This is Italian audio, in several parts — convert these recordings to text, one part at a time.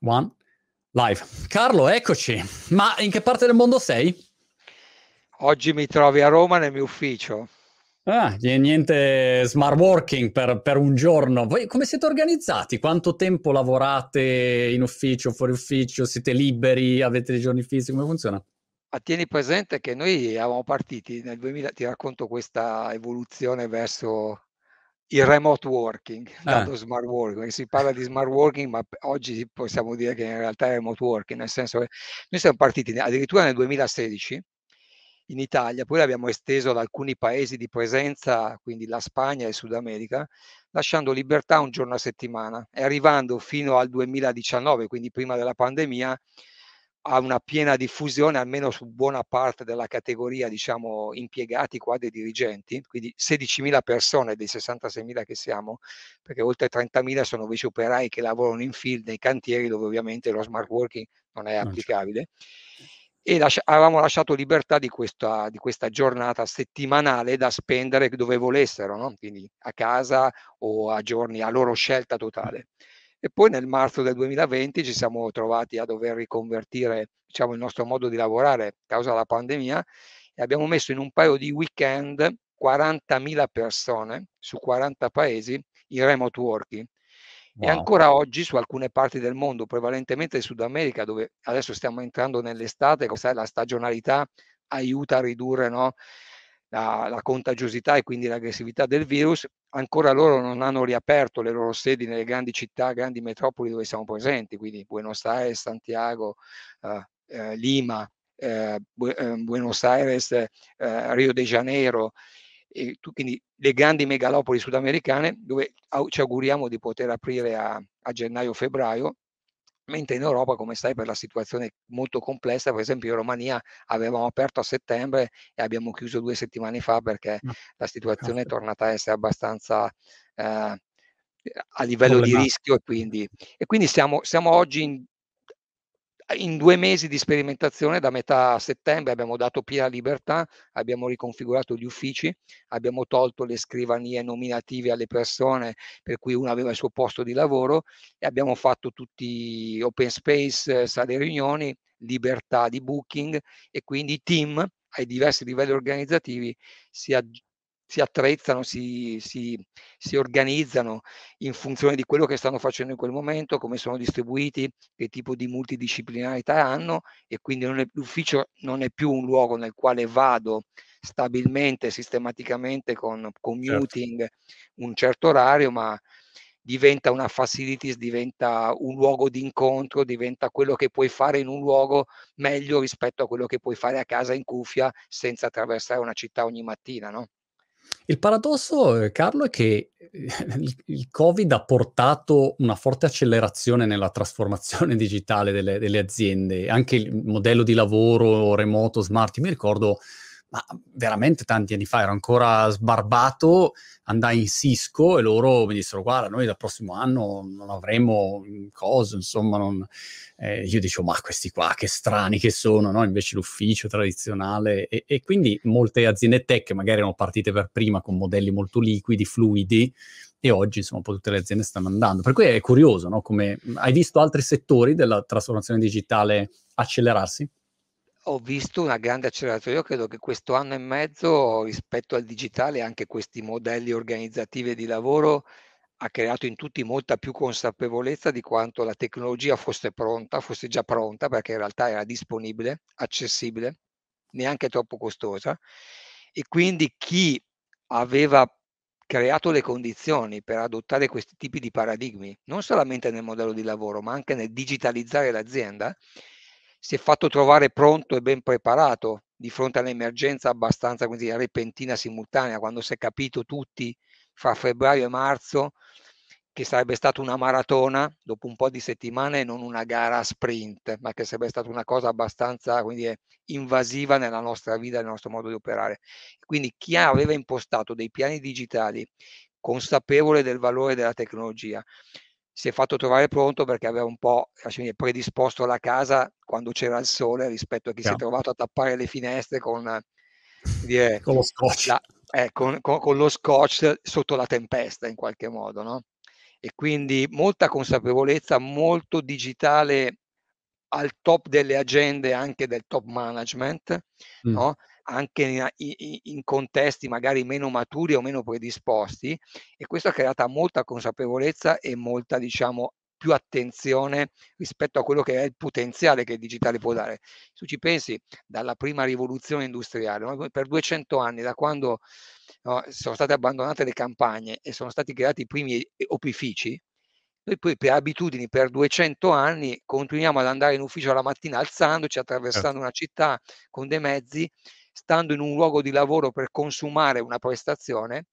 One, live. Carlo, eccoci. Ma in che parte del mondo sei? Oggi mi trovi a Roma nel mio ufficio. Ah, niente smart working per, per, un giorno. Voi come siete organizzati? Quanto tempo lavorate in ufficio, fuori ufficio? Siete liberi? Avete dei giorni fissi? Come funziona? Ma tieni presente che noi eravamo partiti nel 2000, ti racconto questa evoluzione verso il remote working, dato eh. smart working, si parla di smart working, ma oggi possiamo dire che in realtà è remote working, nel senso che noi siamo partiti addirittura nel 2016 in Italia, poi l'abbiamo esteso ad alcuni paesi di presenza, quindi la Spagna e il Sud America, lasciando libertà un giorno a settimana e arrivando fino al 2019, quindi prima della pandemia, ha una piena diffusione almeno su buona parte della categoria diciamo impiegati qua dei dirigenti quindi 16.000 persone dei 66.000 che siamo perché oltre 30.000 sono invece operai che lavorano in field nei cantieri dove ovviamente lo smart working non è applicabile. E lascia, avevamo lasciato libertà di questa, di questa, giornata settimanale da spendere dove volessero no? quindi a casa o a giorni a loro scelta totale e poi nel marzo del 2020 ci siamo trovati a dover riconvertire diciamo, il nostro modo di lavorare a causa della pandemia e abbiamo messo in un paio di weekend 40.000 persone su 40 paesi in remote working. Wow. E ancora oggi su alcune parti del mondo, prevalentemente in Sud America, dove adesso stiamo entrando nell'estate, la stagionalità aiuta a ridurre no, la, la, contagiosità e quindi l'aggressività del virus, ancora loro non hanno riaperto le loro sedi nelle grandi città, grandi metropoli dove siamo presenti, quindi Buenos Aires, Santiago, uh, uh, Lima, uh, Buenos Aires, Rio de Janeiro, tu, quindi le grandi megalopoli sudamericane dove ci auguriamo di poter aprire a, a gennaio-febbraio mentre in Europa, come sai, per la situazione molto complessa, per esempio in Romania avevamo aperto a settembre e abbiamo chiuso due settimane fa perché la situazione è tornata a essere abbastanza eh, a livello di rischio e quindi, e quindi siamo, siamo oggi in in due mesi di sperimentazione, da metà settembre, abbiamo dato piena libertà, abbiamo riconfigurato gli uffici, abbiamo tolto le scrivanie nominative alle persone per cui uno aveva il suo posto di lavoro e abbiamo fatto tutti open space, sale riunioni, libertà di booking e quindi i team ai diversi livelli organizzativi si, aggiungono si attrezzano, si, si, si, organizzano in funzione di quello che stanno facendo in quel momento, come sono distribuiti, che tipo di multidisciplinarità hanno e quindi non è, l'ufficio non è più un luogo nel quale vado stabilmente, sistematicamente con commuting certo. un certo orario, ma diventa una facilities, diventa un luogo di incontro, diventa quello che puoi fare in un luogo meglio rispetto a quello che puoi fare a casa in cuffia senza attraversare una città ogni mattina, no? Il paradosso, eh, Carlo, è che eh, il Covid ha portato una forte accelerazione nella trasformazione digitale delle, delle aziende, anche il modello di lavoro remoto, smart. Mi ricordo ma veramente tanti anni fa ero ancora sbarbato, andai in Cisco e loro mi dissero guarda noi dal prossimo anno non avremo cose, insomma non... eh, io dicevo ma questi qua che strani che sono, no? invece l'ufficio tradizionale e, e, quindi molte aziende tech magari erano partite per prima con modelli molto liquidi, fluidi e oggi insomma un po' tutte le aziende stanno andando, per cui è curioso, no? Come, hai visto altri settori della trasformazione digitale accelerarsi? Ho visto una grande accelerazione. Io credo che questo anno e mezzo rispetto al digitale, anche questi modelli organizzativi di lavoro ha creato in tutti molta più consapevolezza di quanto la tecnologia fosse pronta, fosse già pronta, perché in realtà era disponibile, accessibile, neanche troppo costosa. E quindi chi aveva creato le condizioni per adottare questi tipi di paradigmi, non solamente nel modello di lavoro, ma anche nel digitalizzare l'azienda, si è fatto trovare pronto e ben preparato di fronte all'emergenza abbastanza così repentina simultanea, quando si è capito tutti fra febbraio e marzo che sarebbe stata una maratona dopo un po' di settimane e non una gara sprint, ma che sarebbe stata una cosa abbastanza dire, invasiva nella nostra vita, nel nostro modo di operare. Quindi chi aveva impostato dei piani digitali consapevole del valore della tecnologia, si è fatto trovare pronto perché aveva un po' dire, predisposto la casa quando c'era il sole rispetto a chi yeah. si è trovato a tappare le finestre con, dire, con lo scotch. La, eh, con, con, con, lo scotch sotto la tempesta in qualche modo. No? e quindi molta consapevolezza, molto digitale al top delle agende anche del top management, Mh. no, anche in a i in contesti magari meno maturi o meno predisposti e questo ha creata molta consapevolezza e molta, diciamo, più attenzione rispetto a quello che è il potenziale che il digitale può dare. Se ci pensi, dalla prima rivoluzione industriale, no, per 200 anni, da quando, no, sono state abbandonate le campagne e sono stati creati i primi opifici, noi poi per abitudini per 200 anni continuiamo ad andare in ufficio la mattina alzandoci, Certo. attraversando una città con dei mezzi, stando in un luogo di lavoro per consumare una prestazione,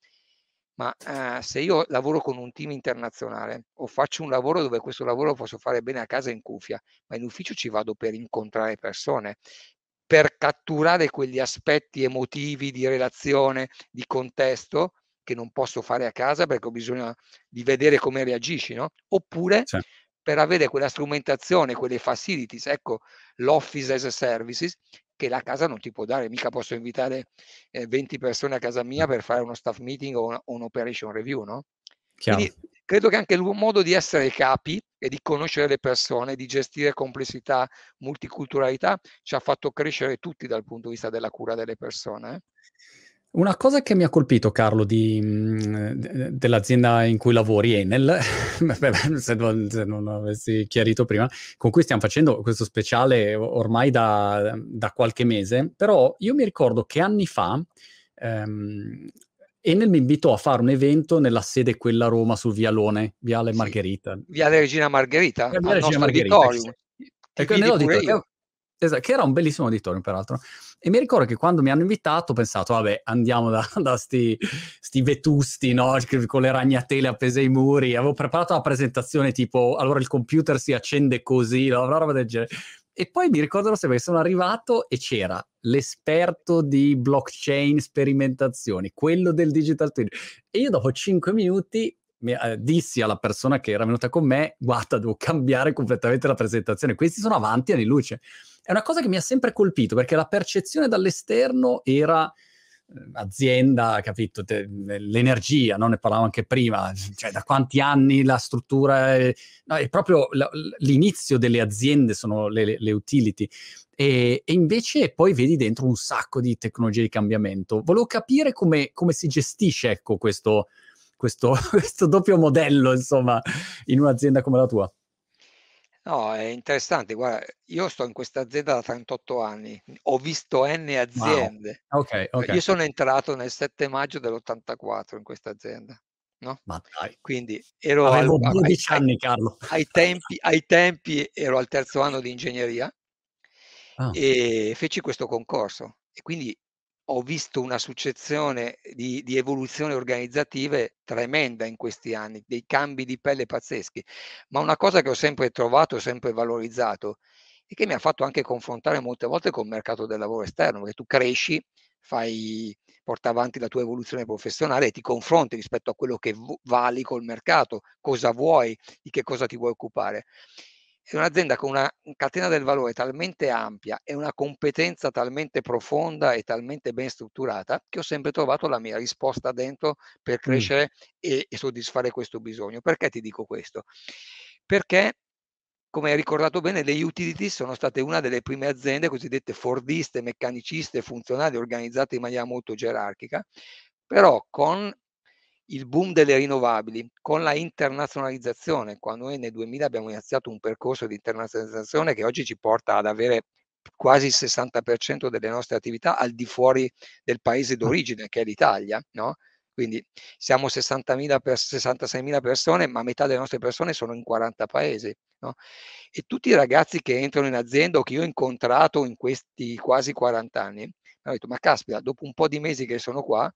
ma, ehm, se io lavoro con un team internazionale o faccio un lavoro dove questo lavoro lo posso fare bene a casa in cuffia, ma in ufficio ci vado per incontrare persone, per catturare quegli aspetti emotivi di relazione, di contesto che non posso fare a casa perché ho bisogno di vedere come reagisci, no, oppure Sì. Per avere quella strumentazione, quelle facilities, ecco, l'office as a services, che la casa non ti può dare. Mica posso invitare, ehm, 20 persone a casa mia per fare uno staff meeting o un'operation review, no? Chiaro. Quindi credo che anche il modo di essere capi e di conoscere le persone, di gestire complessità, multiculturalità, ci ha fatto crescere tutti dal punto di vista della cura delle persone, eh. Una cosa che mi ha colpito Carlo di d dell'azienda in cui lavori, Enel, se non se non avessi chiarito prima, con cui stiam facendo questo speciale ormai da da qualche mese, però io mi ricordo che anni fa, ehm, Enel mi invitò a fare un evento nella sede quella a Roma sul vialone, Viale. Margherita. Viale Regina Margherita, al Viale Regina Margherita, sì. Ti Ecco, vidi pure nell'auditorio io. esa che era un bellissimo auditorium peraltro. E mi ricordo che quando mi hanno invitato ho pensato: "Vabbè, andiamo da da 'sti 'sti vetusti, no, con le ragnatele appese ai muri." Avevo preparato la presentazione tipo: "Allora il computer si accende così", no, una roba del genere. E poi mi ricorderò sempre che sono arrivato e c'era l'esperto di blockchain sperimentazioni, quello del digital twin. E io dopo 5 minuti mi ehm, dissi alla persona che era venuta con me: "Guarda, devo cambiare completamente la presentazione. Questi sono avanti anni luce." È una cosa che mi ha sempre colpito, perché la percezione dall'esterno era, uhm, azienda, capito, te l'energia, no, ne parlavamo anche prima, cioè da quanti anni la struttura è no, è proprio la l'inizio delle aziende sono le le utility. E e invece poi vedi dentro un sacco di tecnologie di cambiamento. Volevo capire come come si gestisce, ecco, questo questo questo doppio modello, insomma, in un'azienda come la tua. No, è interessante. Guarda, io sto in questa azienda da 38 anni, ho visto N Wow. aziende. Okay, Ehm, okay. io sono entrato nel 7 maggio dell'84 in questa azienda, no, Ma dai. quindi ero al Avevo a ai 12 ai anni, Carlo. ai tempi ai tempi ero al terzo anno di ingegneria Ah. e feci questo concorso e quindi ho visto una successione di di evoluzioni organizzative tremenda in questi anni, dei cambi di pelle pazzeschi. Ma una cosa che ho sempre trovato, sempre valorizzato e che mi ha fatto anche confrontare molte volte col mercato del lavoro esterno, perché tu cresci, fai porta avanti la tua evoluzione professionale e ti confronti rispetto a quello che vali col mercato, cosa vuoi, di che cosa ti vuoi occupare. È un'azienda con una catena del valore talmente ampia e una competenza talmente profonda e talmente ben strutturata, che ho sempre trovato la mia risposta dentro per crescere e e soddisfare questo bisogno. Perché ti dico questo? Perché, come hai ricordato bene, le utilities sono state una delle prime aziende cosiddette fordiste, meccaniciste, funzionali, organizzate in maniera molto gerarchica, però con il boom delle rinnovabili, con la internazionalizzazione, quando noi nel 2000 abbiamo iniziato un percorso di internazionalizzazione che oggi ci porta ad avere quasi il 60% delle nostre attività al di fuori del paese d'origine che è l'Italia, no, quindi siamo 60.000 pers 66.000 persone, ma metà delle nostre persone sono in 40 paesi, no, e tutti i ragazzi che entrano in azienda o che io ho incontrato in questi quasi 40 anni, m'hanno detto: "Ma caspita, dopo un po' di mesi che sono qua,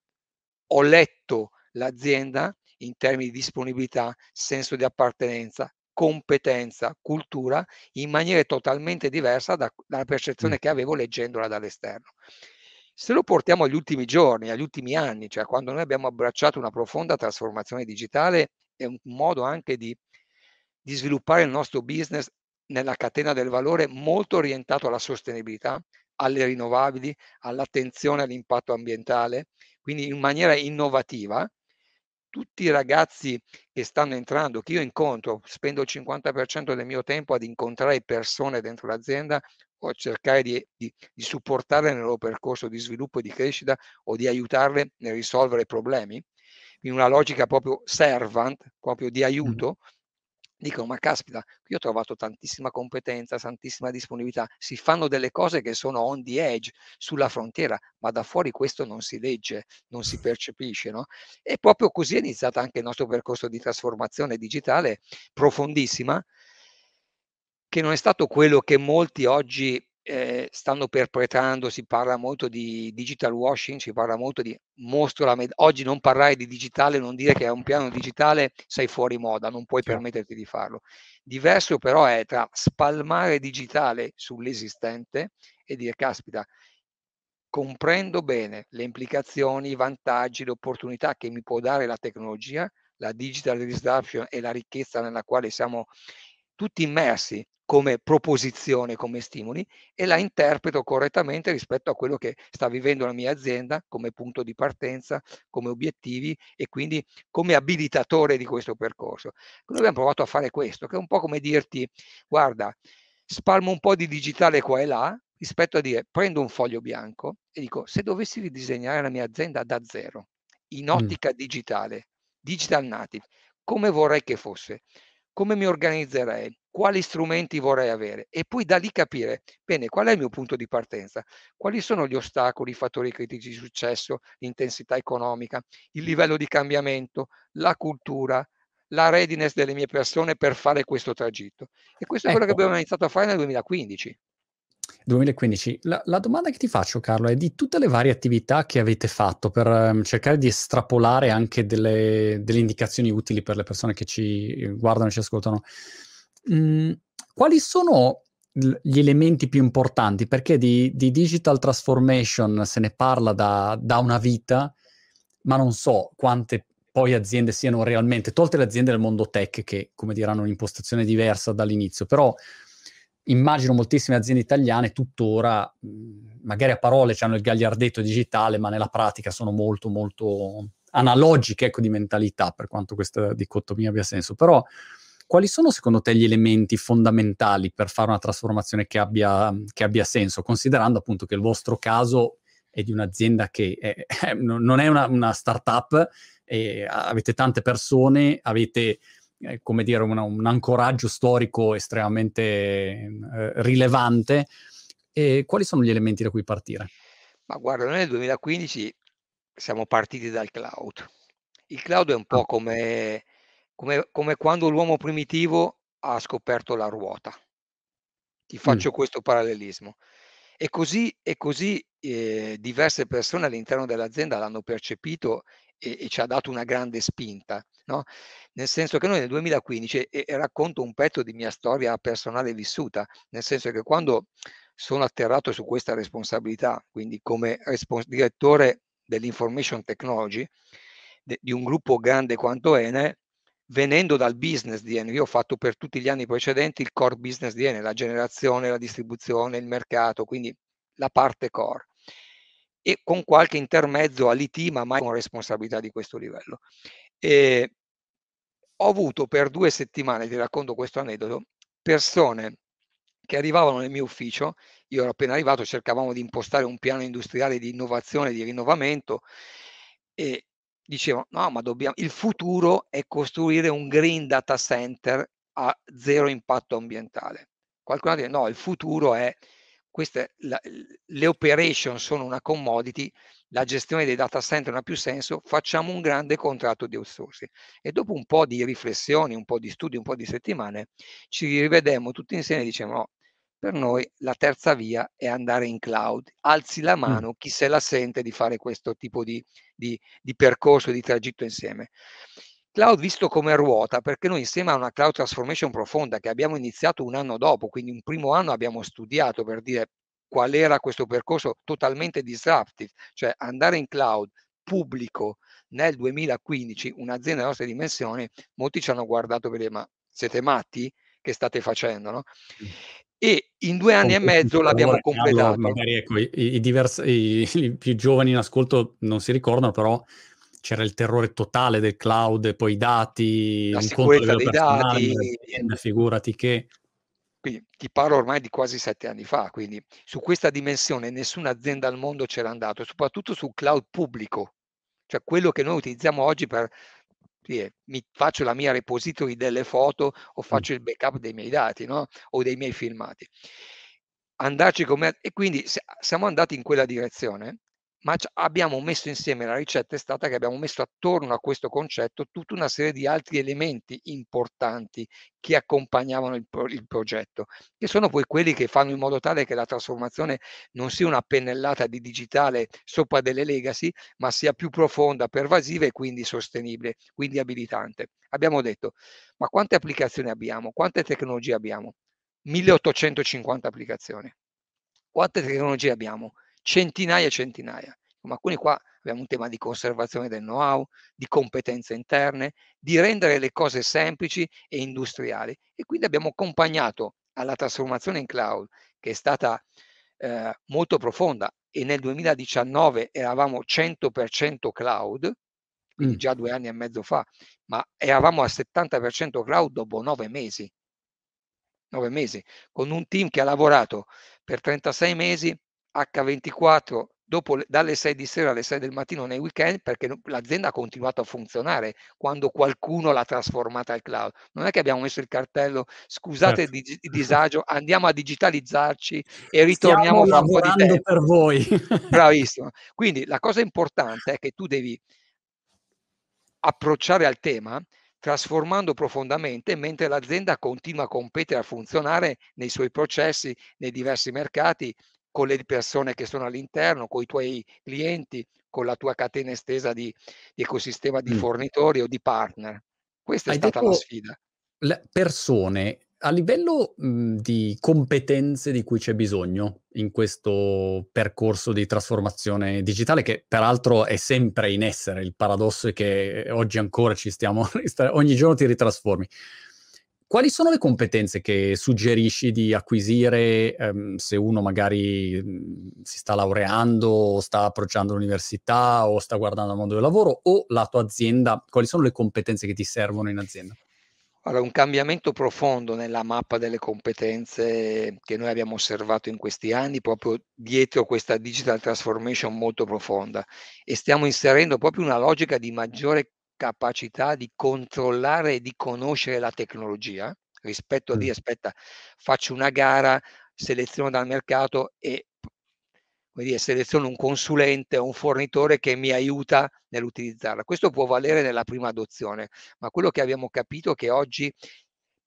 ho letto l'azienda in termini di disponibilità, senso di appartenenza, competenza, cultura, in maniere totalmente diversa da dalla percezione che avevo leggendola dall'esterno." Se lo portiamo agli ultimi giorni, agli ultimi anni, cioè quando noi abbiamo abbracciato una profonda trasformazione digitale, è un modo anche di di sviluppare il nostro business nella catena del valore molto orientato alla sostenibilità, alle rinnovabili, all'attenzione all'impatto ambientale, quindi in maniera innovativa tutti i ragazzi che stanno entrando, che io incontro, spendo il 50% del mio tempo ad incontrare persone dentro l'azienda o a cercare di, di, di supportarle nel loro percorso di sviluppo e di crescita o di aiutarle nel risolvere problemi, in una logica proprio servant, proprio di aiuto, mm dicono ma caspita, qui ho trovato tantissima competenza, tantissima disponibilità, si fanno delle cose che sono on the edge, sulla frontiera, ma da fuori questo non si legge, non si percepisce. No? E proprio così è iniziato anche il nostro percorso di trasformazione digitale profondissima, che non è stato quello che molti oggi eh, stanno perpetrando, si parla molto di digital washing, si parla molto di mostro la med- oggi non parlare di digitale, non dire che è un piano digitale, sei fuori moda, non puoi certo. permetterti di farlo. Diverso però è tra spalmare digitale sull'esistente e dire caspita, comprendo bene le implicazioni, i vantaggi, le opportunità che mi può dare la tecnologia, la digital disruption e la ricchezza nella quale siamo tutti immersi come proposizione, come stimoli e la interpreto correttamente rispetto a quello che sta vivendo la mia azienda come punto di partenza, come obiettivi e quindi come abilitatore di questo percorso. Noi abbiamo provato a fare questo, che è un po' come dirti, guarda, spalmo un po' di digitale qua e là rispetto a dire prendo un foglio bianco e dico se dovessi ridisegnare la mia azienda da zero in mm. ottica mm. digitale, digital native, come vorrei che fosse? Come mi organizzerei, quali strumenti vorrei avere e poi da lì capire, bene, qual è il mio punto di partenza, quali sono gli ostacoli, i fattori critici di successo, l'intensità economica, il livello di cambiamento, la cultura, la readiness delle mie persone per fare questo tragitto. E questo è quello che ecco. abbiamo iniziato a fare nel 2015. 2015. La, la, domanda che ti faccio, Carlo, è di tutte le varie attività che avete fatto per um, cercare di estrapolare anche delle, delle, indicazioni utili per le persone che ci guardano e ci ascoltano. Mm, quali sono gli elementi più importanti? Perché di, di, digital transformation se ne parla da, da una vita, ma non so quante poi aziende siano realmente, tolte le aziende del mondo tech che, come diranno, un'impostazione diversa dall'inizio, però immagino moltissime aziende italiane tuttora, magari a parole hanno il gagliardetto digitale, ma nella pratica sono molto, molto analogiche ecco, di mentalità, per quanto questa dicotomia abbia senso. Però quali sono secondo te gli elementi fondamentali per fare una trasformazione che abbia, che abbia senso, considerando appunto che il vostro caso è di un'azienda che è, non è una, una startup, avete tante persone, avete eh, come dire, una, un ancoraggio storico estremamente eh, rilevante. E quali sono gli elementi da cui partire? Ma guarda, noi nel 2015 siamo partiti dal cloud. Il cloud è un po' ah. come, come, come quando l'uomo primitivo ha scoperto la ruota. Ti faccio mm. questo parallelismo. E così, e così eh, diverse persone all'interno dell'azienda l'hanno percepito e, e, ci ha dato una grande spinta, no? nel senso che noi nel 2015, e, e racconto un pezzo di mia storia personale vissuta, nel senso che quando sono atterrato su questa responsabilità, quindi come respons- direttore dell'information technology de- di un gruppo grande quanto Ene, venendo dal business di Ene, io ho fatto per tutti gli anni precedenti il core business di Ene, la generazione, la distribuzione, il mercato, quindi la parte core e con qualche intermezzo all'IT, ma mai con responsabilità di questo livello. E ho avuto per due settimane, ti racconto questo aneddoto, persone che arrivavano nel mio ufficio, io ero appena arrivato, cercavamo di impostare un piano industriale di innovazione, di rinnovamento e dicevano, no, ma dobbiamo, il futuro è costruire un green data center a zero impatto ambientale. Qualcuno dice, no, il futuro è queste, la, le operation sono una commodity, la gestione dei data center non ha più senso, facciamo un grande contratto di outsourcing. E dopo un po' di riflessioni, un po' di studi, un po' di settimane, ci rivedemmo tutti insieme e dicevamo no, per noi la terza via è andare in cloud. Alzi la mano chi se la sente di fare questo tipo di, di, di percorso, di tragitto insieme. Cloud visto come ruota, perché noi insieme a una cloud transformation profonda che abbiamo iniziato un anno dopo, quindi un primo anno abbiamo studiato per dire qual era questo percorso totalmente disruptive, cioè andare in cloud pubblico nel 2015, un'azienda delle nostre dimensioni, molti ci hanno guardato per dire ma siete matti? Che state facendo? No? E in due anni e mezzo l'abbiamo completato. Magari ecco, i, i, diversi, i, i più giovani in ascolto non si ricordano, però c'era il terrore totale del cloud e poi i dati, La sicurezza dei dati figurati che. Quindi ti parlo ormai di quasi 7 anni fa, quindi su questa dimensione nessuna azienda al mondo c'era andato, soprattutto sul cloud pubblico, cioè quello che noi utilizziamo oggi per mi faccio la mia repository delle foto o Mh. faccio il backup dei miei dati, no, o dei miei filmati. Andarci come e quindi sia siamo andati in quella direzione, ma abbiamo messo insieme la ricetta è stata che abbiamo messo attorno a questo concetto tutta una serie di altri elementi importanti che accompagnavano il pro il progetto, che sono poi quelli che fanno in modo tale che la trasformazione non sia una pennellata di digitale sopra delle legacy, ma sia più profonda, pervasiva e quindi sostenibile, quindi abilitante. Abbiamo detto: "Ma quante applicazioni abbiamo? Quante tecnologie abbiamo?" 1850 applicazioni. Quante tecnologie abbiamo? Centinaia e centinaia. Ma alcuni qua abbiamo un tema di conservazione del know-how, di competenze interne, di rendere le cose semplici e industriali. E quindi abbiamo accompagnato alla trasformazione in cloud, che è stata eh, molto profonda e nel 2019 eravamo 100% cloud, quindi Mh. già due anni e mezzo fa, ma eravamo al 70% cloud dopo nove mesi. 9 mesi, con un team che ha lavorato per 36 mesi H24 dopo le dalle 6 di sera alle 6 del mattino nei weekend perché l'azienda ha continuato a funzionare quando qualcuno l'ha trasformata al cloud. Non è che abbiamo messo il cartello: "Scusate il Certo. il disagio, andiamo a digitalizzarci e Stiamo ritorniamo fra un po' di tempo." per voi. Bravissimo. Quindi la cosa importante è che tu devi approcciare al tema trasformando profondamente mentre l'azienda continua a competere, a funzionare nei suoi processi, nei diversi mercati, con le persone che sono all'interno, coi tuoi clienti, con la tua catena estesa di di ecosistema di Mh. fornitori o di partner. Questa è Hai stata la sfida. persone, a livello, mhmm, di competenze di cui c'è bisogno in questo percorso di trasformazione digitale, che peraltro è sempre in essere, il paradosso è che oggi ancora ci stiamo ogni giorno ti ritrasformi. Quali sono le competenze che suggerisci di acquisire, ehm, se uno magari, mhmm, si sta laureando o sta approcciando l'università o sta guardando al mondo del lavoro o la tua azienda, quali sono le competenze che ti servono in azienda? Allora, un cambiamento profondo nella mappa delle competenze che noi abbiamo osservato in questi anni, proprio dietro questa digital transformation molto profonda e stiamo inserendo proprio una logica di maggiore capacità di controllare e di conoscere la tecnologia rispetto a dire: "Aspetta, faccio una gara, seleziono dal mercato e dire, seleziono un consulente o un fornitore che mi aiuta nell'utilizzarla." Questo può valere nella prima adozione, ma quello che abbiamo capito è che oggi,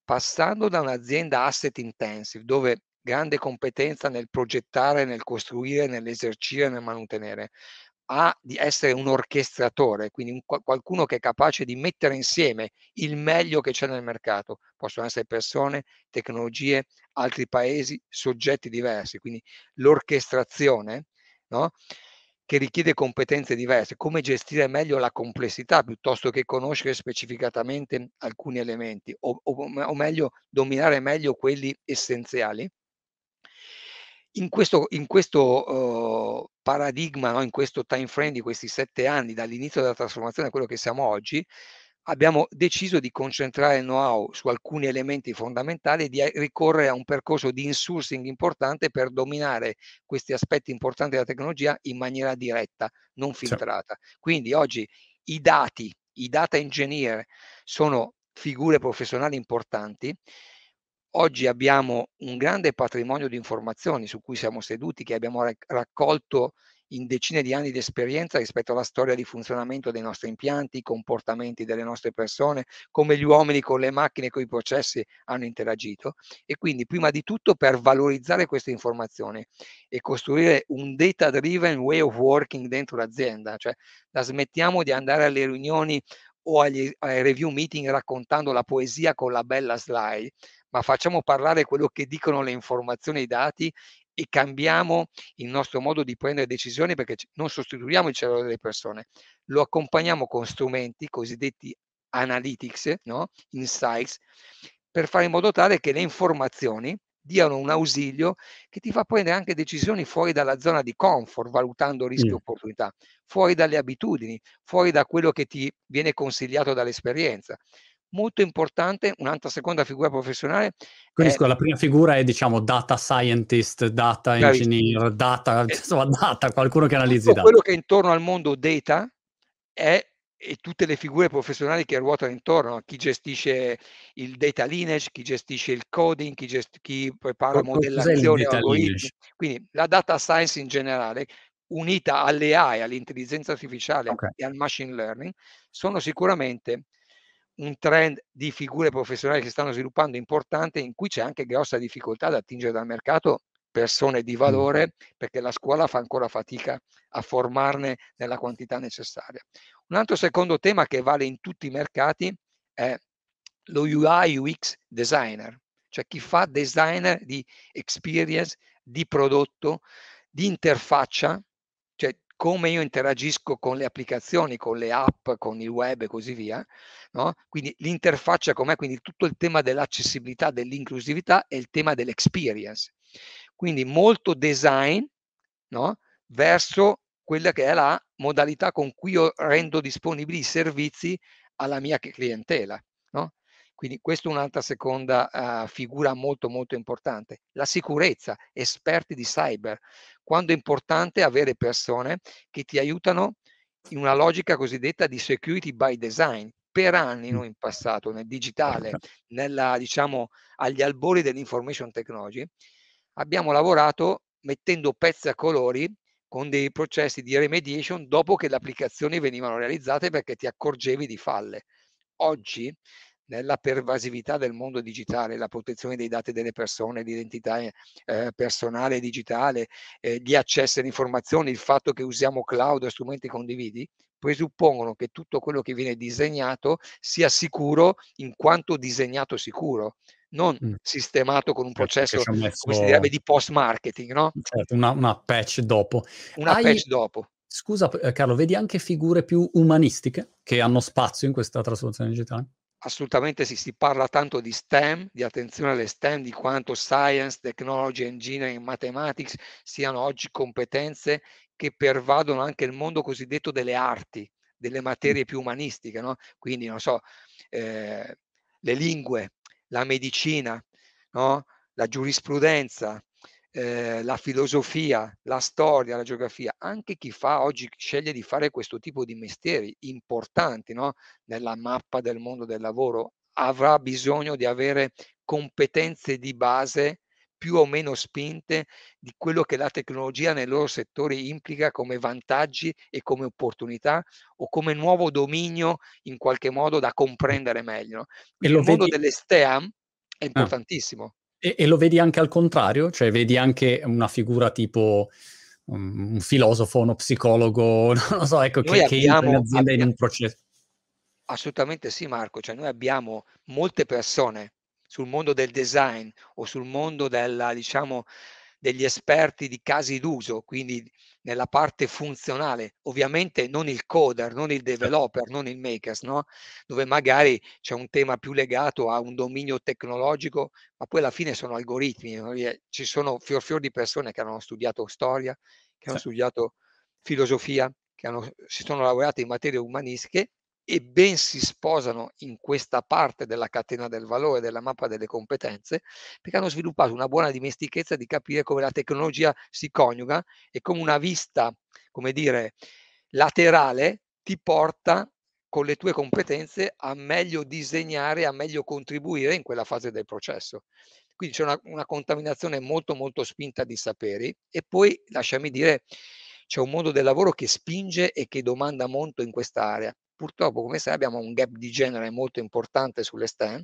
passando da un'azienda asset intensive, dove grande competenza nel progettare, nel costruire, nell'esercire, nel mantenere, a di essere un orchestratore, quindi un qua qualcuno che è capace di mettere insieme il meglio che c'è nel mercato. Possono essere persone, tecnologie, altri paesi, soggetti diversi, quindi l'orchestrazione, no, che richiede competenze diverse, come gestire meglio la complessità piuttosto che conoscere specificatamente alcuni elementi o o o meglio dominare meglio quelli essenziali. In questo in questo, uhm, paradigma, no, in questo time frame di questi 7 anni, dall'inizio della trasformazione a quello che siamo oggi, abbiamo deciso di concentrare il know-how su alcuni elementi fondamentali e di a ricorrere a un percorso di insourcing importante per dominare questi aspetti importanti della tecnologia in maniera diretta, non filtrata. Quindi oggi i dati, i data engineer sono figure professionali importanti. Oggi abbiamo un grande patrimonio di informazioni su cui siamo seduti, che abbiamo rac raccolto in decine di anni di esperienza rispetto alla storia di funzionamento dei nostri impianti, i comportamenti delle nostre persone, come gli uomini con le macchine e coi processi hanno interagito. E quindi prima di tutto per valorizzare queste informazioni e costruire un data driven way of working dentro l'azienda, cioè la smettiamo di andare alle riunioni o agli ai review meeting raccontando la poesia con la bella slide, ma facciamo parlare quello che dicono le informazioni e i dati e cambiamo il nostro modo di prendere decisioni perché non sostituiamo il cervello delle persone, lo accompagniamo con strumenti cosiddetti analytics, no, insights, per fare in modo tale che le informazioni diano un ausilio che ti fa prendere anche decisioni fuori dalla zona di comfort, valutando rischi e opportunità, fuori dalle abitudini, fuori da quello che ti viene consigliato dall'esperienza. Molto importante, un'altra seconda figura professionale Quindi è la prima figura è diciamo data scientist, data engineer, data E insomma data, qualcuno che analizzi dati. quello che è intorno al mondo data è e tutte le figure professionali che ruotano intorno, a chi gestisce il data lineage, chi gestisce il coding, chi gest chi prepara il modellazione, data algoritmi. Quindi la data science in generale, unita alle AI, all'intelligenza artificiale Okay. e al machine learning, sono sicuramente un trend di figure professionali che stanno sviluppando importante, in cui c'è anche grossa difficoltà ad attingere dal mercato persone di valore, perché la scuola fa ancora fatica a formarne nella quantità necessaria. Un altro secondo tema che vale in tutti i mercati è lo UI UX designer, cioè chi fa designer di experience, di prodotto, di interfaccia, come io interagisco con le applicazioni, con le app, con il web e così via, no, quindi l'interfaccia com'è, quindi tutto il tema dell'accessibilità, dell'inclusività e il tema dell'experience. Quindi molto design, no, verso quella che è la modalità con cui io rendo disponibili i servizi alla mia clientela, quindi questo è un'altra seconda, uhm, figura molto, molto importante. La sicurezza, esperti di cyber. Quando è importante avere persone che ti aiutano in una logica cosiddetta di security by design. Per anni noi in passato, nel digitale, nella diciamo agli albori dell'information technology, abbiamo lavorato mettendo pezzi a colori con dei processi di remediation dopo che le applicazioni venivano realizzate perché ti accorgevi di falle. Oggi, nella pervasività del mondo digitale, la protezione dei dati delle persone, l'identità, ehm, personale digitale, ehm, gli accessi alle informazioni, il fatto che usiamo cloud e strumenti condividi, presuppongono che tutto quello che viene disegnato sia sicuro in quanto disegnato sicuro, non Mh. sistemato con un Certo, processo, han come si direbbe, messo di post marketing, no? Certo, una una patch dopo. Una Hai patch dopo. scusa p ehm, Carlo, vedi anche figure più umanistiche che hanno spazio in questa trasformazione digitale? Assolutamente sì, si parla tanto di STEM, di attenzione alle STEM, di quanto science, technology, engineering, mathematics siano oggi competenze che pervadono anche il mondo cosiddetto delle arti, delle materie più umanistiche, no, quindi non so, ehm, le lingue, la medicina, no, la giurisprudenza, ehm, la filosofia, la storia, la geografia. Anche chi fa oggi sceglie di fare questo tipo di mestieri importanti, no, nella mappa del mondo del lavoro, avrà bisogno di avere competenze di base più o meno spinte di quello che la tecnologia nei loro settori implica come vantaggi e come opportunità o come nuovo dominio in qualche modo da comprendere meglio, il mondo vedi delle STEAM è Ah. E e lo vedi anche al contrario? Cioè vedi anche una figura tipo, un un filosofo, uno psicologo, non lo so, ecco, Noi che che entra in abbiamo azienda in abbia un proce Assolutamente sì Marco, cioè noi abbiamo molte persone sul mondo del design o sul mondo della diciamo degli esperti di casi d'uso, quindi nella parte funzionale, ovviamente non il coder, non il Cer developer, non il makers, no, dove magari c'è un tema più legato a un dominio tecnologico, ma poi alla fine sono algoritmi, no, ci sono fior fior di persone che hanno studiato storia, che hanno Sì. studiato filosofia, che hanno si sono laureati in materie umanistiche e ben si sposano in questa parte della catena del valore, della mappa delle competenze, perché hanno sviluppato una buona dimestichezza di capire come la tecnologia si coniuga e come una vista, come dire, laterale ti porta con le tue competenze a meglio disegnare, a meglio contribuire in quella fase del processo. Quindi c'è una una contaminazione molto, molto spinta di saperi e poi lasciami dire, c'è un mondo del lavoro che spinge e che domanda molto in quest'area. Purtroppo come sai abbiamo un gap di genere molto importante sulle STEM.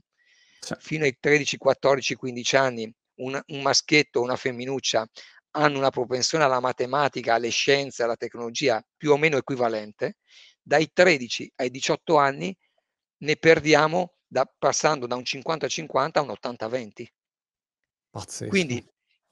Sì. Fino ai 13, 14, 15 anni un un maschietto o una femminuccia hanno una propensione alla matematica, alle scienze, alla tecnologia più o meno equivalente. Dai 13 ai 18 anni ne perdiamo da passando da un 50-50 a un 80-20. Pazzesco. Quindi,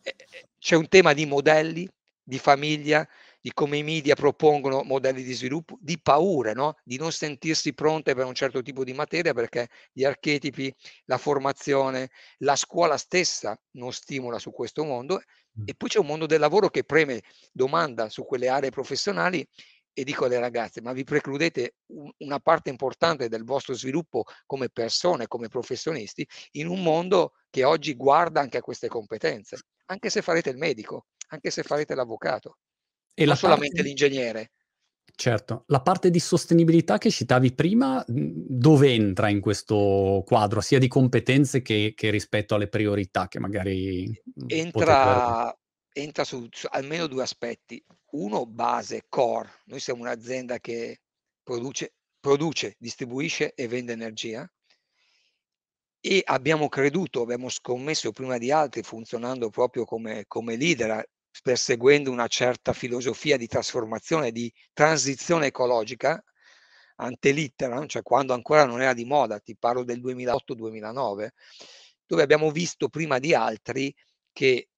ehm, c'è un tema di modelli, di famiglia, di come i media propongono modelli di sviluppo, di paure, no? di non sentirsi pronte per un certo tipo di materia perché gli archetipi, la formazione, la scuola stessa non stimola su questo mondo e poi c'è un mondo del lavoro che preme domanda su quelle aree professionali e dico alle ragazze, ma vi precludete un, una parte importante del vostro sviluppo come persone, come professionisti, in un mondo che oggi guarda anche a queste competenze, anche se farete il medico, anche se farete l'avvocato, e non solamente parte... l'ingegnere. Certo, la parte di sostenibilità che citavi prima, dove entra in questo quadro, sia di competenze che, che rispetto alle priorità che magari... Entra, entra su, su, almeno due aspetti. Uno, base, core. Noi siamo un'azienda che produce, produce, distribuisce e vende energia e abbiamo creduto, abbiamo scommesso prima di altri, funzionando proprio come, come leader perseguendo una certa filosofia di trasformazione, di transizione ecologica, ante litteram, cioè quando ancora non era di moda, ti parlo del 2008-2009, dove abbiamo visto prima di altri che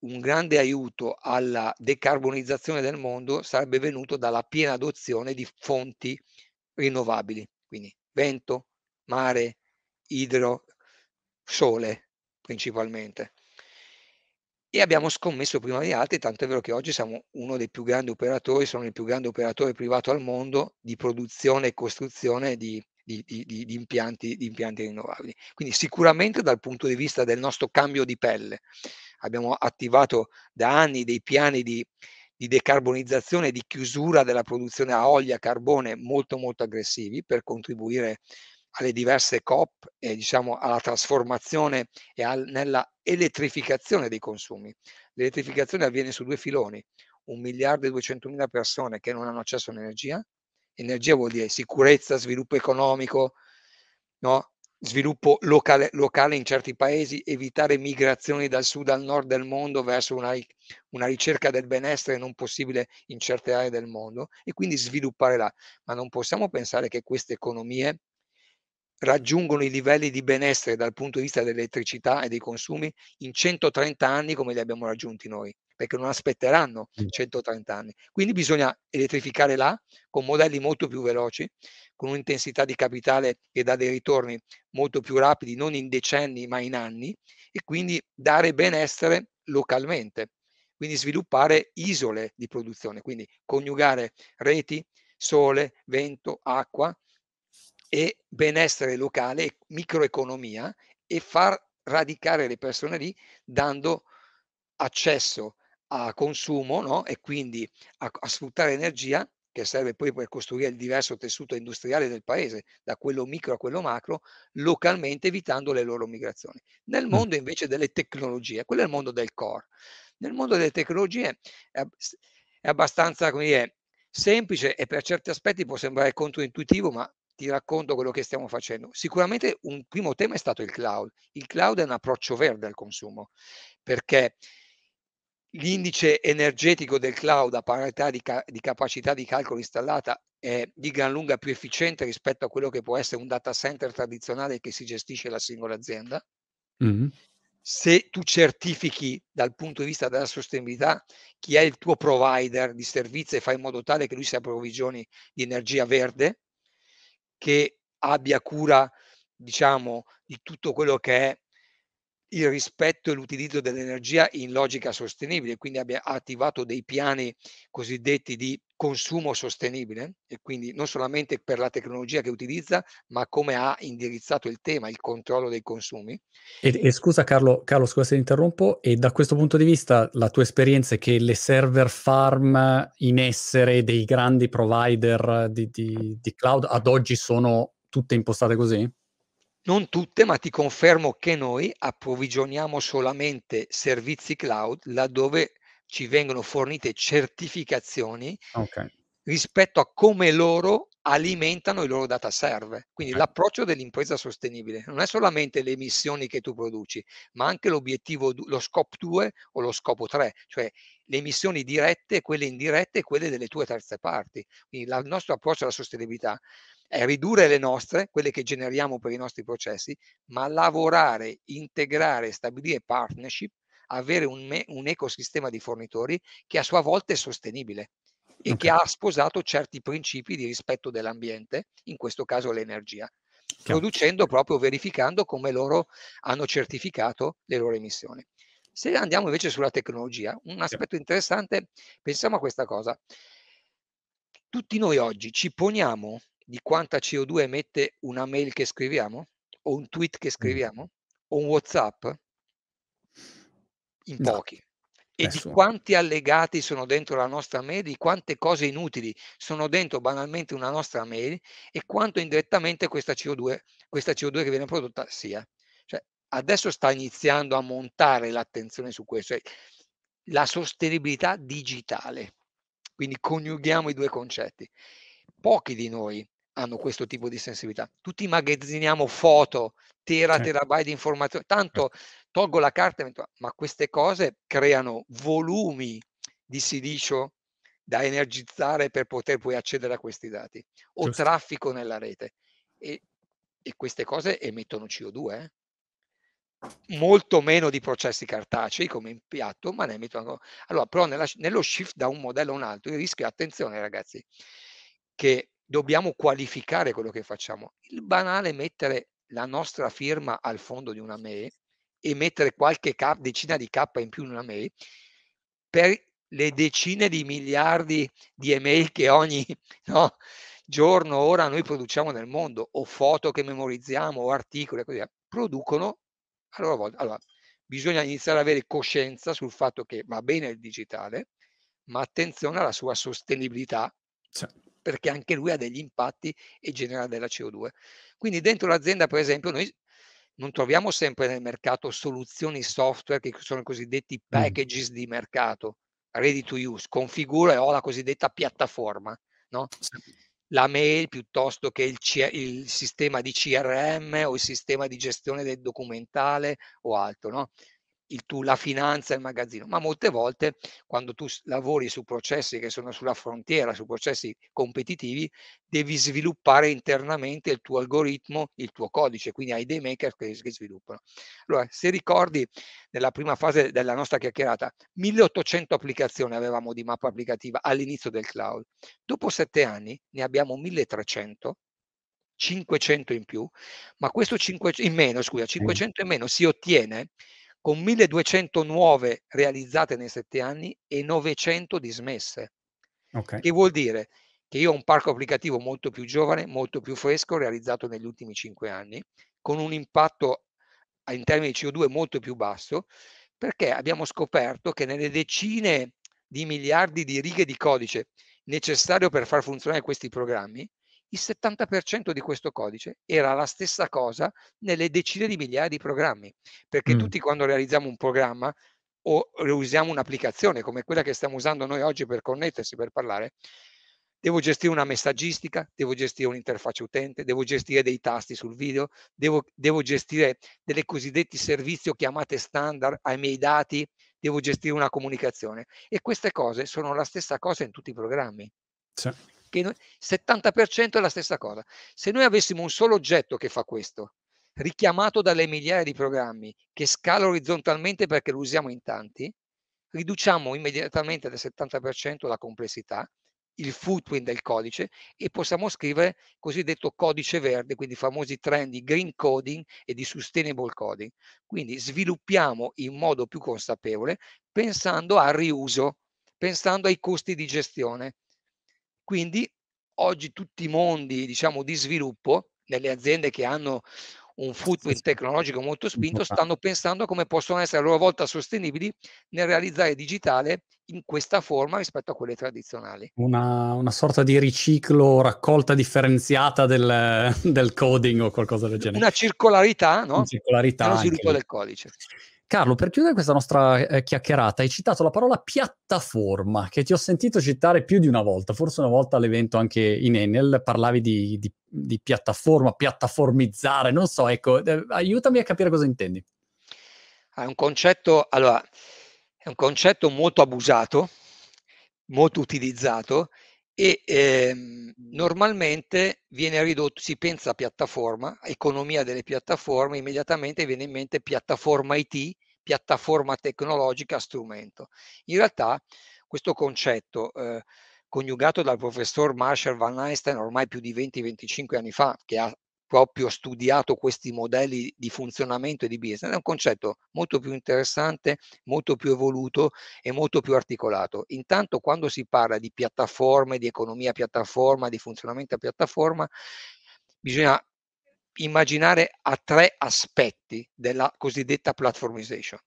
un grande aiuto alla decarbonizzazione del mondo sarebbe venuto dalla piena adozione di fonti rinnovabili, quindi vento, mare, idro, sole principalmente e abbiamo scommesso prima di altri, tanto è vero che oggi siamo uno dei più grandi operatori, sono il più grande operatore privato al mondo di produzione e costruzione di, di, di, di impianti, impianti, rinnovabili. Quindi sicuramente dal punto di vista del nostro cambio di pelle abbiamo attivato da anni dei piani di, decarbonizzazione e di chiusura della produzione a olio e carbone molto molto aggressivi per contribuire alle diverse COP e diciamo alla trasformazione e al, nella elettrificazione dei consumi. L'elettrificazione avviene su due filoni, un miliardo e duecentomila persone che non hanno accesso all'energia, energia vuol dire sicurezza, sviluppo economico, no? sviluppo locale, locale, in certi paesi, evitare migrazioni dal sud al nord del mondo verso una, una, ricerca del benessere non possibile in certe aree del mondo e quindi sviluppare là. Ma non possiamo pensare che queste economie raggiungono i livelli di benessere dal punto di vista dell'elettricità e dei consumi in 130 anni come li abbiamo raggiunti noi, perché non aspetteranno 130 anni. Quindi bisogna elettrificare là con modelli molto più veloci, con un'intensità di capitale che dà dei ritorni molto più rapidi, non in decenni ma in anni, e quindi dare benessere localmente. Quindi sviluppare isole di produzione, quindi coniugare reti, sole, vento, acqua e benessere locale, microeconomia e far radicare le persone lì dando accesso a consumo no? e quindi a, a sfruttare energia che serve poi per costruire il diverso tessuto industriale del paese, da quello micro a quello macro, localmente evitando le loro migrazioni. Nel mondo invece delle tecnologie, quello è il mondo del core. Nel mondo delle tecnologie è, è abbastanza come dire, semplice e per certi aspetti può sembrare controintuitivo, ma ti racconto quello che stiamo facendo. Sicuramente un primo tema è stato il cloud. Il cloud è un approccio verde al consumo, perché l'indice energetico del cloud a parità di, ca- di, capacità di calcolo installata è di gran lunga più efficiente rispetto a quello che può essere un data center tradizionale che si gestisce la singola azienda. Mm-hmm. Se tu certifichi dal punto di vista della sostenibilità chi è il tuo provider di servizi e fai in modo tale che lui si approvvigioni di energia verde, che abbia cura, diciamo, di tutto quello che è il rispetto e l'utilizzo dell'energia in logica sostenibile, quindi abbia attivato dei piani cosiddetti di consumo sostenibile e quindi non solamente per la tecnologia che utilizza, ma come ha indirizzato il tema, il controllo dei consumi. E, e scusa Carlo, Carlo, scusa se interrompo, e da questo punto di vista la tua esperienza è che le server farm in essere dei grandi provider di, di, di cloud ad oggi sono tutte impostate così? Non tutte, ma ti confermo che noi approvvigioniamo solamente servizi cloud laddove ci vengono fornite certificazioni okay. rispetto a come loro alimentano i loro data server. Quindi okay. l'approccio dell'impresa sostenibile non è solamente le emissioni che tu produci, ma anche l'obiettivo, lo scopo 2 o lo scopo 3, cioè le emissioni dirette, quelle indirette e quelle delle tue terze parti. Quindi il nostro approccio alla sostenibilità è ridurre le nostre, quelle che generiamo per i nostri processi, ma lavorare, integrare, stabilire partnership avere un, me, un ecosistema di fornitori che a sua volta è sostenibile e okay. che ha sposato certi principi di rispetto dell'ambiente, in questo caso l'energia, Chiaro. producendo proprio, verificando come loro hanno certificato le loro emissioni. Se andiamo invece sulla tecnologia, un aspetto interessante, pensiamo a questa cosa. Tutti noi oggi ci poniamo di quanta CO2 emette una mail che scriviamo? O un tweet che scriviamo? O un WhatsApp? In No, pochi. E di quanti allegati sono dentro la nostra mail, di quante cose inutili sono dentro banalmente una nostra mail e quanto indirettamente questa CO2, questa CO2 che viene prodotta sia. Cioè, adesso sta iniziando a montare l'attenzione su questo, cioè la sostenibilità digitale. Quindi coniughiamo i due concetti. Pochi di noi hanno questo tipo di sensibilità. Tutti immagazziniamo foto, tera, terabyte di informazioni, tanto tolgo la carta, ma queste cose creano volumi di silicio da energizzare per poter poi accedere a questi dati o Giusto. traffico nella rete. E, e, queste cose emettono CO2, eh? molto meno di processi cartacei come impiatto, ma ne emettono. Allora, però nella, nello shift da un modello a un altro, il rischio, attenzione ragazzi, che dobbiamo qualificare quello che facciamo. Il banale mettere la nostra firma al fondo di una mail e mettere qualche K, decina di K in più in una mail per le decine di miliardi di email che ogni no, giorno, ora noi produciamo nel mondo, o foto che memorizziamo, o articoli, così via, producono a loro volta. Allora, bisogna iniziare ad avere coscienza sul fatto che va bene il digitale, ma attenzione alla sua sostenibilità. Sì perché anche lui ha degli impatti e genera della CO2. Quindi dentro l'azienda, per esempio, noi non troviamo sempre nel mercato soluzioni software che sono i cosiddetti packages mm. di mercato, ready to use, configura e ho la cosiddetta piattaforma, no? La mail piuttosto che il, C- il, sistema di CRM o il sistema di gestione del documentale o altro, no? Il tu, la finanza, il magazzino, ma molte volte quando tu lavori su processi che sono sulla frontiera, su processi competitivi, devi sviluppare internamente il tuo algoritmo, il tuo codice, quindi hai dei maker che, che sviluppano. Allora, se ricordi nella prima fase della nostra chiacchierata, 1800 applicazioni avevamo di mappa applicativa all'inizio del cloud. Dopo sette anni ne abbiamo 1300 500 in più, ma questo 500 in meno, scusa, 500 in meno si ottiene con 1200 nuove realizzate nei sette anni e 900 dismesse. Okay. Che vuol dire che io ho un parco applicativo molto più giovane, molto più fresco, realizzato negli ultimi cinque anni, con un impatto in termini di CO2 molto più basso, perché abbiamo scoperto che nelle decine di miliardi di righe di codice necessario per far funzionare questi programmi, il 70% di questo codice era la stessa cosa nelle decine di migliaia di programmi, perché mm. tutti quando realizziamo un programma o usiamo un'applicazione come quella che stiamo usando noi oggi per connettersi, per parlare, devo gestire una messaggistica, devo gestire un'interfaccia utente, devo gestire dei tasti sul video, devo, devo gestire delle cosiddetti servizi o chiamate standard ai miei dati, devo gestire una comunicazione e queste cose sono la stessa cosa in tutti i programmi. Sì che noi, 70% è la stessa cosa. Se noi avessimo un solo oggetto che fa questo, richiamato dalle migliaia di programmi, che scala orizzontalmente perché lo usiamo in tanti, riduciamo immediatamente del 70% la complessità, il footprint del codice e possiamo scrivere cosiddetto codice verde, quindi i famosi trend di green coding e di sustainable coding. Quindi sviluppiamo in modo più consapevole pensando al riuso, pensando ai costi di gestione, quindi oggi tutti i mondi, diciamo, di sviluppo, nelle aziende che hanno un footprint tecnologico molto spinto, stanno pensando a come possono essere a loro volta sostenibili nel realizzare digitale in questa forma rispetto a quelle tradizionali. Una, una sorta di riciclo, raccolta differenziata del, del, coding o qualcosa del genere. Una circolarità, no? Una circolarità. Nello sviluppo del codice. Carlo, per chiudere questa nostra eh, chiacchierata, hai citato la parola piattaforma, che ti ho sentito citare più di una volta, forse una volta all'evento anche in Enel, parlavi di, di, di piattaforma, piattaformizzare, non so, ecco, eh, aiutami a capire cosa intendi. È un concetto, allora, è un concetto molto abusato, molto utilizzato e ehm, normalmente viene ridotto, si pensa a piattaforma, economia delle piattaforme, immediatamente viene in mente piattaforma IT, piattaforma tecnologica strumento. In realtà questo concetto eh, coniugato dal professor Marshall Van Einstein ormai più di 20-25 anni fa, che ha proprio studiato questi modelli di funzionamento e di business, è un concetto molto più interessante, molto più evoluto e molto più articolato. Intanto quando si parla di piattaforme, di economia piattaforma, di funzionamento a piattaforma, bisogna immaginare a tre aspetti della cosiddetta platformization.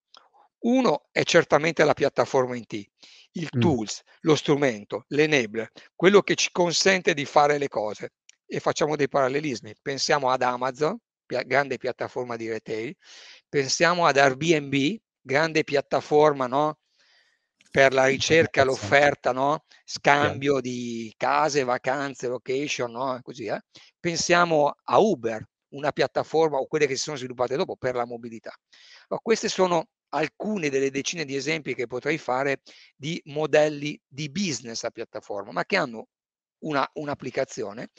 Uno è certamente la piattaforma in T, il mm. tools, lo strumento, l'enabler, quello che ci consente di fare le cose e facciamo dei parallelismi. Pensiamo ad Amazon, grande piattaforma di retail, pensiamo ad Airbnb, grande piattaforma no? per la ricerca, l'offerta, no? scambio di case, vacanze, location, no? così. Eh? Pensiamo a Uber, una piattaforma o quelle che si sono sviluppate dopo per la mobilità. Allora, queste sono alcune delle decine di esempi che potrei fare di modelli di business a piattaforma, ma che hanno una, un'applicazione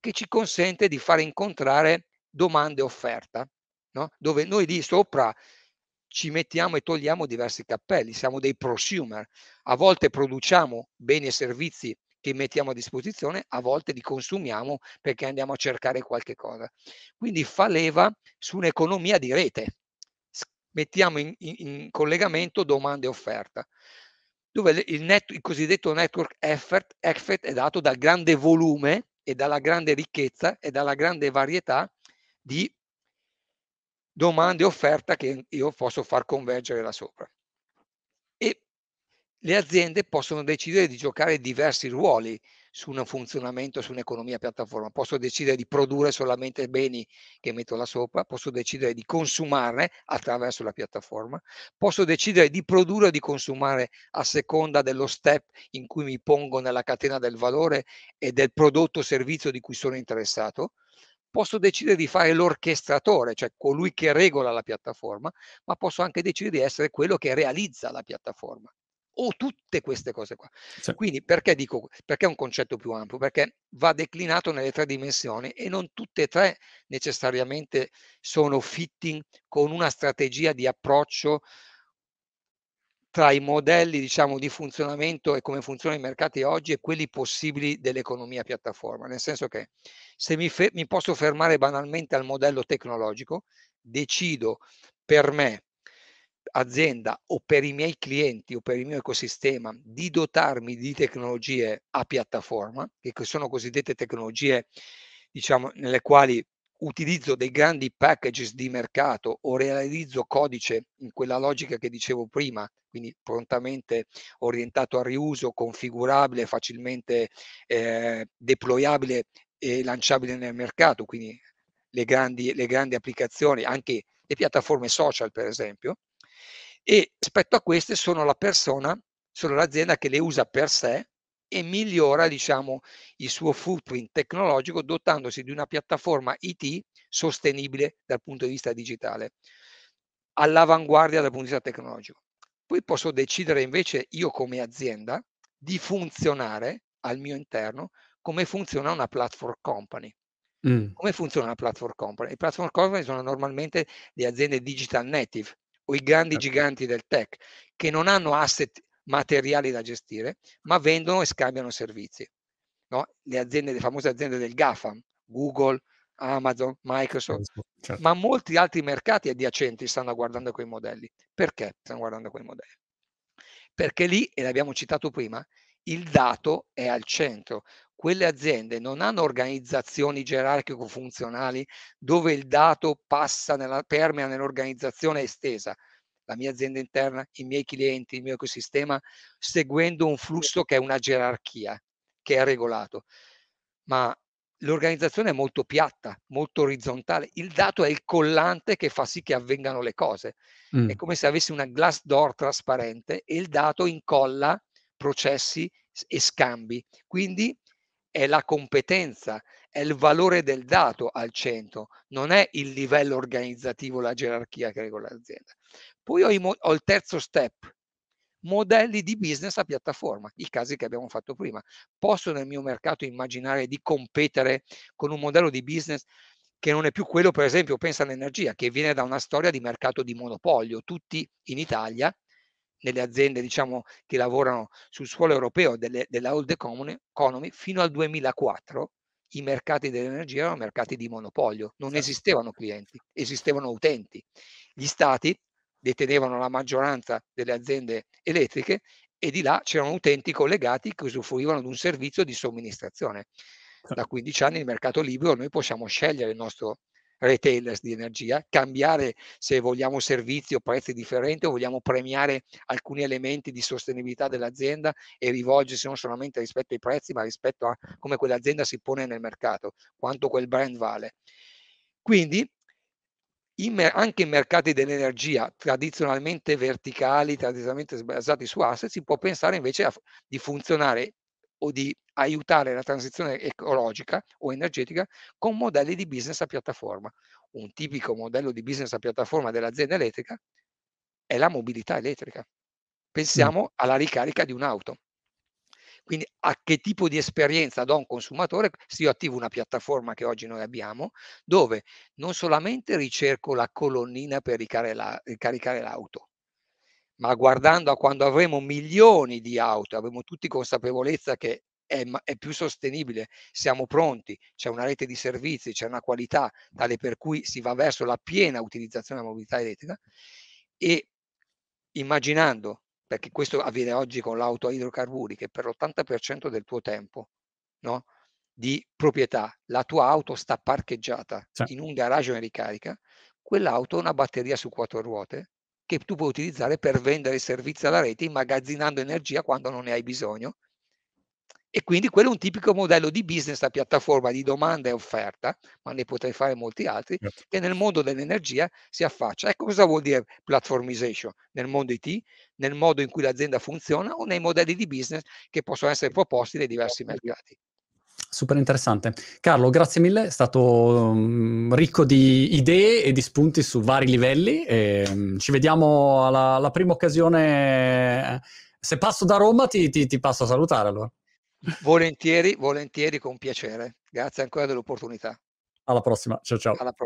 che ci consente di fare incontrare domande e offerta, no? dove noi di sopra ci mettiamo e togliamo diversi cappelli, siamo dei prosumer, a volte produciamo beni e servizi che mettiamo a disposizione, a volte li consumiamo perché andiamo a cercare qualche cosa. Quindi fa leva su un'economia di rete, mettiamo in, in, in collegamento domande e offerta dove il, net, il cosiddetto network effort, effect è dato dal grande volume e dalla grande ricchezza e dalla grande varietà di domande e offerta che io posso far convergere là sopra. Le aziende possono decidere di giocare diversi ruoli su un funzionamento, su un'economia piattaforma. Posso decidere di produrre solamente beni che metto là sopra, posso decidere di consumarne attraverso la piattaforma, posso decidere di produrre o di consumare a seconda dello step in cui mi pongo nella catena del valore e del prodotto o servizio di cui sono interessato. Posso decidere di fare l'orchestratore, cioè colui che regola la piattaforma, ma posso anche decidere di essere quello che realizza la piattaforma o tutte queste cose qua. Sì. Quindi perché dico, perché è un concetto più ampio? Perché va declinato nelle tre dimensioni e non tutte e tre necessariamente sono fitting con una strategia di approccio tra i modelli diciamo di funzionamento e come funzionano i mercati oggi e quelli possibili dell'economia piattaforma, nel senso che se mi, fe- mi posso fermare banalmente al modello tecnologico, decido per me azienda o per i miei clienti o per il mio ecosistema di dotarmi di tecnologie a piattaforma, che sono cosiddette tecnologie, diciamo, nelle quali utilizzo dei grandi packages di mercato o realizzo codice in quella logica che dicevo prima, quindi prontamente orientato al riuso, configurabile, facilmente eh, deployabile e lanciabile nel mercato, quindi le grandi, le grandi applicazioni, anche le piattaforme social per esempio, e rispetto a queste sono la persona, sono l'azienda che le usa per sé e migliora diciamo il suo footprint tecnologico dotandosi di una piattaforma IT sostenibile dal punto di vista digitale, all'avanguardia dal punto di vista tecnologico. Poi posso decidere invece io come azienda di funzionare al mio interno come funziona una platform company. Mm. Come funziona una platform company? Le platform company sono normalmente le aziende digital native, o i grandi certo. giganti del tech che non hanno asset materiali da gestire, ma vendono e scambiano servizi. No? Le aziende, le famose aziende del GAFAM, Google, Amazon, Microsoft, certo. ma molti altri mercati adiacenti stanno guardando quei modelli. Perché stanno guardando quei modelli? Perché lì, e l'abbiamo citato prima, il dato è al centro. Quelle aziende non hanno organizzazioni gerarchico-funzionali dove il dato passa nella, permea nell'organizzazione estesa. La mia azienda interna, i miei clienti, il mio ecosistema, seguendo un flusso che è una gerarchia, che è regolato. Ma l'organizzazione è molto piatta, molto orizzontale. Il dato è il collante che fa sì che avvengano le cose. Mm. È come se avessi una glass door trasparente e il dato incolla processi e scambi. Quindi è la competenza, è il valore del dato al centro, non è il livello organizzativo, la gerarchia che regola l'azienda. Poi ho, mo- ho il terzo step, modelli di business a piattaforma, i casi che abbiamo fatto prima. Posso nel mio mercato immaginare di competere con un modello di business che non è più quello, per esempio, pensa all'energia, che viene da una storia di mercato di monopolio. Tutti in Italia, nelle aziende diciamo, che lavorano sul suolo europeo delle, della old economy, fino al 2004 i mercati dell'energia erano mercati di monopolio, non certo. esistevano clienti, esistevano utenti. Gli stati detenevano la maggioranza delle aziende elettriche e di là c'erano utenti collegati che usufruivano di un servizio di somministrazione. Da 15 anni il mercato libero noi possiamo scegliere il nostro retailers di energia, cambiare se vogliamo servizi o prezzi differenti o vogliamo premiare alcuni elementi di sostenibilità dell'azienda e rivolgersi non solamente rispetto ai prezzi, ma rispetto a come quell'azienda si pone nel mercato, quanto quel brand vale. Quindi in, anche in mercati dell'energia tradizionalmente verticali, tradizionalmente basati su asset, si può pensare invece a, di funzionare o di aiutare la transizione ecologica o energetica con modelli di business a piattaforma. Un tipico modello di business a piattaforma dell'azienda elettrica è la mobilità elettrica. Pensiamo mm. alla ricarica di un'auto. Quindi a che tipo di esperienza do un consumatore se io attivo una piattaforma che oggi noi abbiamo, dove non solamente ricerco la colonnina per ricaricare, la, ricaricare l'auto, ma guardando a quando avremo milioni di auto, avremo tutti consapevolezza che è, è, più sostenibile, siamo pronti, c'è una rete di servizi, c'è una qualità tale per cui si va verso la piena utilizzazione della mobilità elettrica e immaginando perché questo avviene oggi con l'auto a idrocarburi, che per l'80% del tuo tempo no, di proprietà, la tua auto sta parcheggiata sì. in un garage in ricarica, quell'auto ha una batteria su quattro ruote che tu puoi utilizzare per vendere servizi alla rete immagazzinando energia quando non ne hai bisogno e quindi quello è un tipico modello di business a piattaforma di domanda e offerta, ma ne potrei fare molti altri, certo. che nel mondo dell'energia si affaccia. Ecco cosa vuol dire platformization nel mondo IT, nel modo in cui l'azienda funziona o nei modelli di business che possono essere proposti dai diversi mercati. Super interessante. Carlo, grazie mille, è stato um, ricco di idee e di spunti su vari livelli. E, um, ci vediamo alla, alla, prima occasione. Se passo da Roma ti, ti, ti passo a salutare allora. Volentieri, volentieri, con piacere. Grazie ancora dell'opportunità. Alla prossima. Ciao ciao.